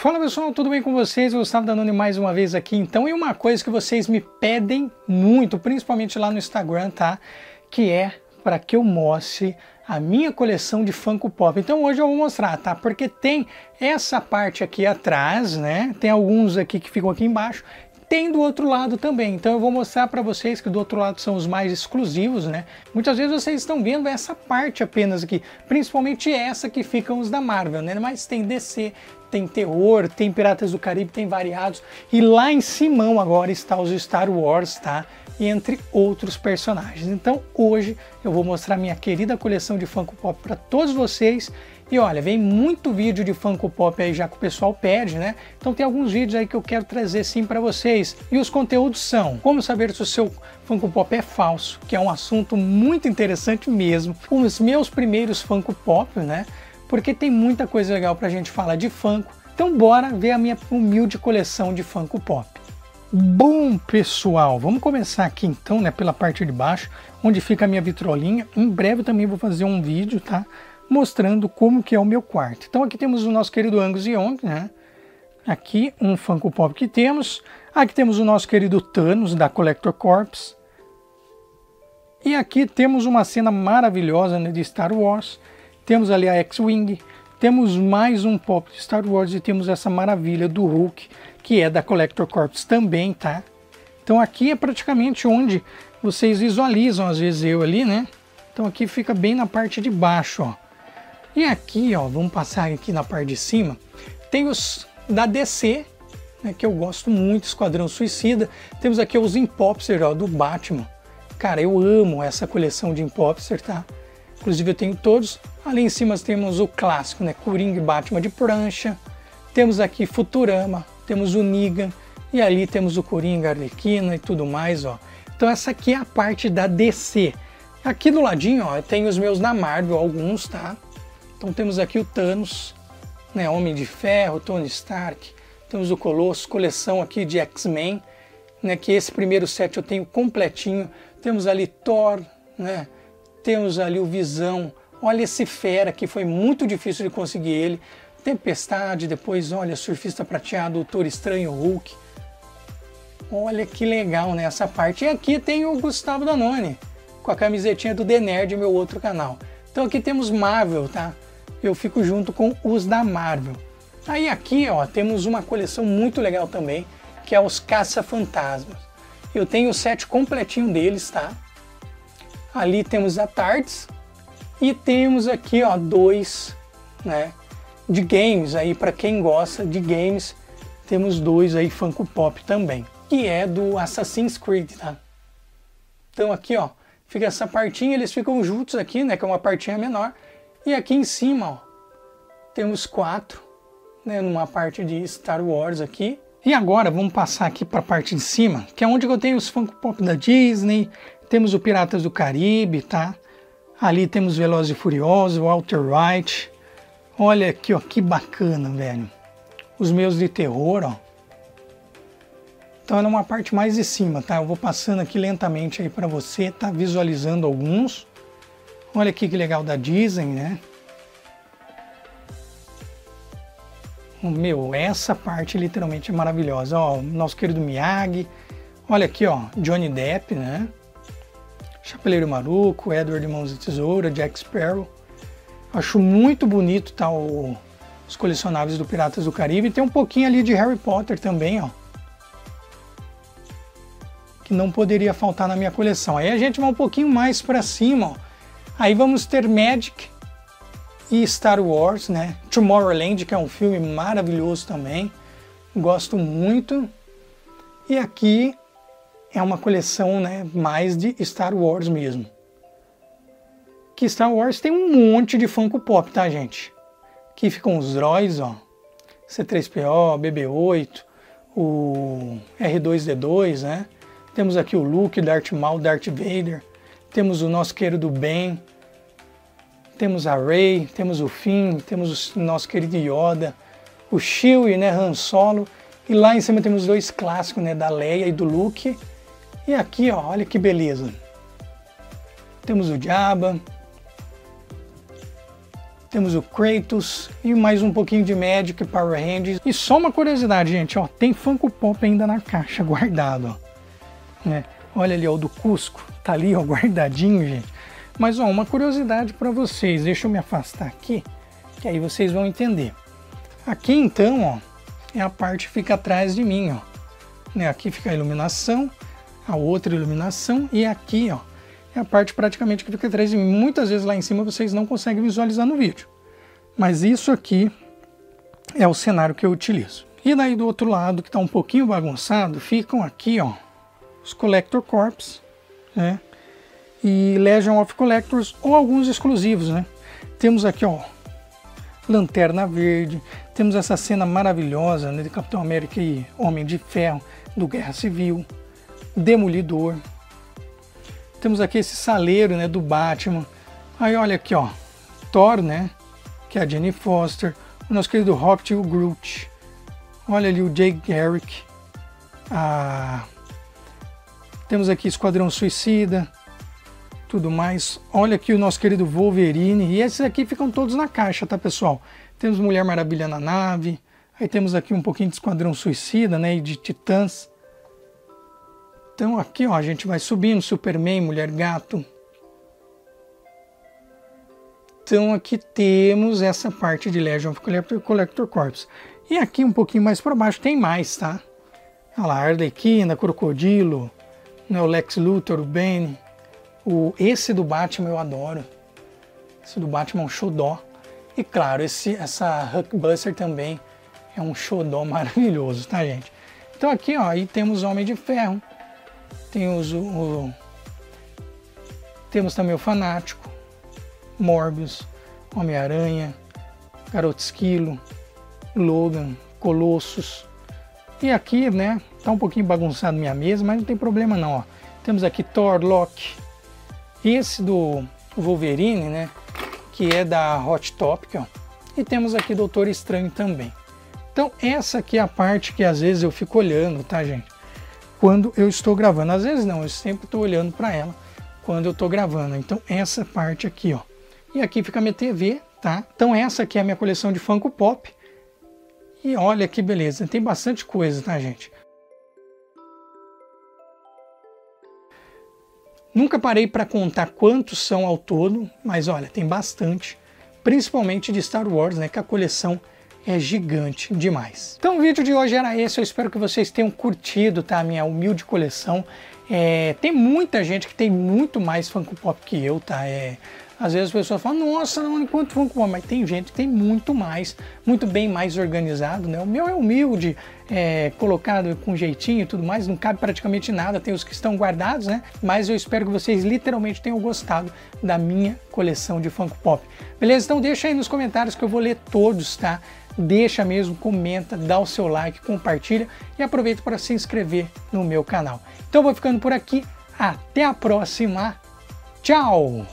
Fala pessoal, tudo bem com vocês? Gustavo Danone mais uma vez aqui. Então, e uma coisa que vocês me pedem muito, principalmente lá no Instagram, tá? Que é para que eu mostre a minha coleção de Funko Pop. Então hoje eu vou mostrar, tá? Porque tem essa parte aqui atrás, né? Tem alguns aqui que ficam aqui embaixo tem do outro lado também. Então eu vou mostrar para vocês que do outro lado são os mais exclusivos, né? Muitas vezes vocês estão vendo essa parte apenas aqui, principalmente essa que ficam os da Marvel, né? Mas tem DC, tem terror, tem Piratas do Caribe, tem variados. E lá em cima agora está os Star Wars, tá? entre outros personagens. Então hoje eu vou mostrar minha querida coleção de Funko Pop para todos vocês e olha, vem muito vídeo de Funko Pop aí já que o pessoal pede, né? Então tem alguns vídeos aí que eu quero trazer sim para vocês. E os conteúdos são como saber se o seu Funko Pop é falso, que é um assunto muito interessante mesmo. Os meus primeiros Funko Pop, né? Porque tem muita coisa legal para a gente falar de Funko. Então bora ver a minha humilde coleção de Funko Pop. Bom pessoal, vamos começar aqui então, né, pela parte de baixo, onde fica a minha vitrolinha. Em breve também vou fazer um vídeo, tá? Mostrando como que é o meu quarto. Então aqui temos o nosso querido Angus Young, né? Aqui um Funko Pop que temos. Aqui temos o nosso querido Thanos da Collector Corps. E aqui temos uma cena maravilhosa né, de Star Wars. Temos ali a X-Wing. Temos mais um pop de Star Wars e temos essa maravilha do Hulk, que é da Collector Corps também, tá? Então aqui é praticamente onde vocês visualizam, às vezes eu ali, né? Então aqui fica bem na parte de baixo, ó. E aqui, ó, vamos passar aqui na parte de cima, tem os da DC, né, que eu gosto muito, Esquadrão Suicida. Temos aqui os Impopster, ó, do Batman. Cara, eu amo essa coleção de Impopster, tá? Inclusive eu tenho todos. Ali em cima temos o clássico, né, Coringa e Batman de prancha. Temos aqui Futurama, temos o Negan e ali temos o Coringa, Arlequina e tudo mais, ó. Então essa aqui é a parte da DC. Aqui do ladinho, ó, tem os meus da Marvel, alguns, tá? Então temos aqui o Thanos, né, Homem de Ferro, Tony Stark, temos o Colosso, coleção aqui de X-Men, né, que esse primeiro set eu tenho completinho. Temos ali Thor, né, temos ali o Visão, olha esse fera que foi muito difícil de conseguir ele. Tempestade, depois olha, Surfista Prateado, Doutor Estranho, Hulk. Olha que legal né, parte. E aqui tem o Gustavo Danone, com a camisetinha do The Nerd, meu outro canal. Então aqui temos Marvel, tá? Eu fico junto com os da Marvel. Aí aqui ó, temos uma coleção muito legal também, que é os Caça-Fantasmas. Eu tenho o set completinho deles, tá? Ali temos a Tardes e temos aqui ó, dois né, de games aí para quem gosta de games. Temos dois aí Funko Pop também, que é do Assassin's Creed, tá? Então aqui ó, fica essa partinha, eles ficam juntos aqui, né, que é uma partinha menor. E aqui em cima, ó, temos quatro, né, numa parte de Star Wars aqui. E agora vamos passar aqui para a parte de cima, que é onde eu tenho os Funko Pop da Disney, temos o Piratas do Caribe, tá? Ali temos Velozes e Furiosos, Walter White. Olha aqui, ó, que bacana, velho. Os meus de terror, ó. Então é uma parte mais de cima, tá? Eu vou passando aqui lentamente aí para você, tá visualizando alguns. Olha aqui que legal da Disney, né? Meu, essa parte literalmente é maravilhosa. Ó, nosso querido Miyagi. Olha aqui, ó, Johnny Depp, né? Chapeleiro Maruco, Edward Mãos de Tesoura, Jack Sparrow. Acho muito bonito tá, o, os colecionáveis do Piratas do Caribe. Tem um pouquinho ali de Harry Potter também, ó. Que não poderia faltar na minha coleção. Aí a gente vai um pouquinho mais para cima, ó Aí vamos ter Magic e Star Wars, né? Tomorrowland, que é um filme maravilhoso também. Gosto muito. E aqui é uma coleção, né, mais de Star Wars mesmo. Que Star Wars tem um monte de Funko Pop, tá, gente? Aqui ficam os droids, ó. C3PO, BB-8, o R2-D2, né? Temos aqui o Luke, Darth Maul, Darth Vader. Temos o nosso querido Ben, temos a Rey, temos o Finn, temos o nosso querido Yoda, o Chewie, né, Han Solo, e lá em cima temos dois clássicos, né, da Leia e do Luke. E aqui, ó, olha que beleza. Temos o Jabba, temos o Kratos e mais um pouquinho de Magic Power Rangers. E só uma curiosidade, gente, ó, tem Funko Pop ainda na caixa, guardado, ó. Né? Olha ali, ó, o do Cusco, tá ali, ó, guardadinho, gente. Mas, ó, uma curiosidade para vocês, deixa eu me afastar aqui, que aí vocês vão entender. Aqui, então, ó, é a parte que fica atrás de mim, ó. Né? Aqui fica a iluminação, a outra iluminação, e aqui, ó, é a parte praticamente que fica atrás de mim. Muitas vezes lá em cima vocês não conseguem visualizar no vídeo. Mas isso aqui é o cenário que eu utilizo. E daí do outro lado, que está um pouquinho bagunçado, ficam aqui ó, os Collector Corps né? E Legion of Collectors ou alguns exclusivos. Né? Temos aqui ó, Lanterna Verde, temos essa cena maravilhosa né, de Capitão América e Homem de Ferro do Guerra Civil, Demolidor, temos aqui esse saleiro né, do Batman. Aí olha aqui, ó, Thor, né? Que é a Jenny Foster. O nosso querido Hobbit e o Groot. Olha ali o Jake Garrick. Ah, temos aqui Esquadrão Suicida. Tudo mais. Olha aqui o nosso querido Wolverine. E esses aqui ficam todos na caixa, tá, pessoal? Temos Mulher Maravilha na nave. Aí temos aqui um pouquinho de Esquadrão Suicida, né? E de Titãs. Então aqui ó, a gente vai subindo, Superman, Mulher Gato. Então aqui temos essa parte de Legion of Collector, Collector Corps. E aqui um pouquinho mais para baixo tem mais, tá? Olha lá, Arlequina, Crocodilo, né, o Lex Luthor, o Bane. O, esse do Batman eu adoro. Esse do Batman é um xodó. E claro, esse, essa Huckbuster também é um xodó maravilhoso, tá gente? Então aqui ó, aí temos Homem de Ferro, temos o, o, temos também o Fanático, Morbius, Homem-Aranha, Garoto Esquilo, Logan, Colossus. E aqui, né, tá um pouquinho bagunçado minha mesa, mas não tem problema não, ó. Temos aqui Thor, Loki. Esse do Wolverine, né, que é da Hot Topic, ó. E temos aqui Doutor Estranho também. Então essa aqui é a parte que às vezes eu fico olhando, tá, gente? quando eu estou gravando. Às vezes não, eu sempre estou olhando para ela quando eu estou gravando. Então essa parte aqui, ó. E aqui fica minha TV, tá? Então essa aqui é a minha coleção de Funko Pop. E olha que beleza, tem bastante coisa, tá, gente? Nunca parei para contar quantos são ao todo, mas olha, tem bastante, principalmente de Star Wars, né, que a coleção é gigante demais. Então o vídeo de hoje era esse, eu espero que vocês tenham curtido tá, a minha humilde coleção. É, tem muita gente que tem muito mais Funko Pop que eu, tá? É, às vezes as pessoas falam, nossa, não, enquanto Funko Pop, mas tem gente que tem muito mais, muito bem mais organizado, né? O meu é humilde, é, colocado com jeitinho e tudo mais, não cabe praticamente nada, tem os que estão guardados, né? Mas eu espero que vocês literalmente tenham gostado da minha coleção de Funko Pop. Beleza? Então deixa aí nos comentários que eu vou ler todos, tá? deixa mesmo, comenta, dá o seu like, compartilha e aproveita para se inscrever no meu canal. Então vou ficando por aqui, até a próxima, tchau!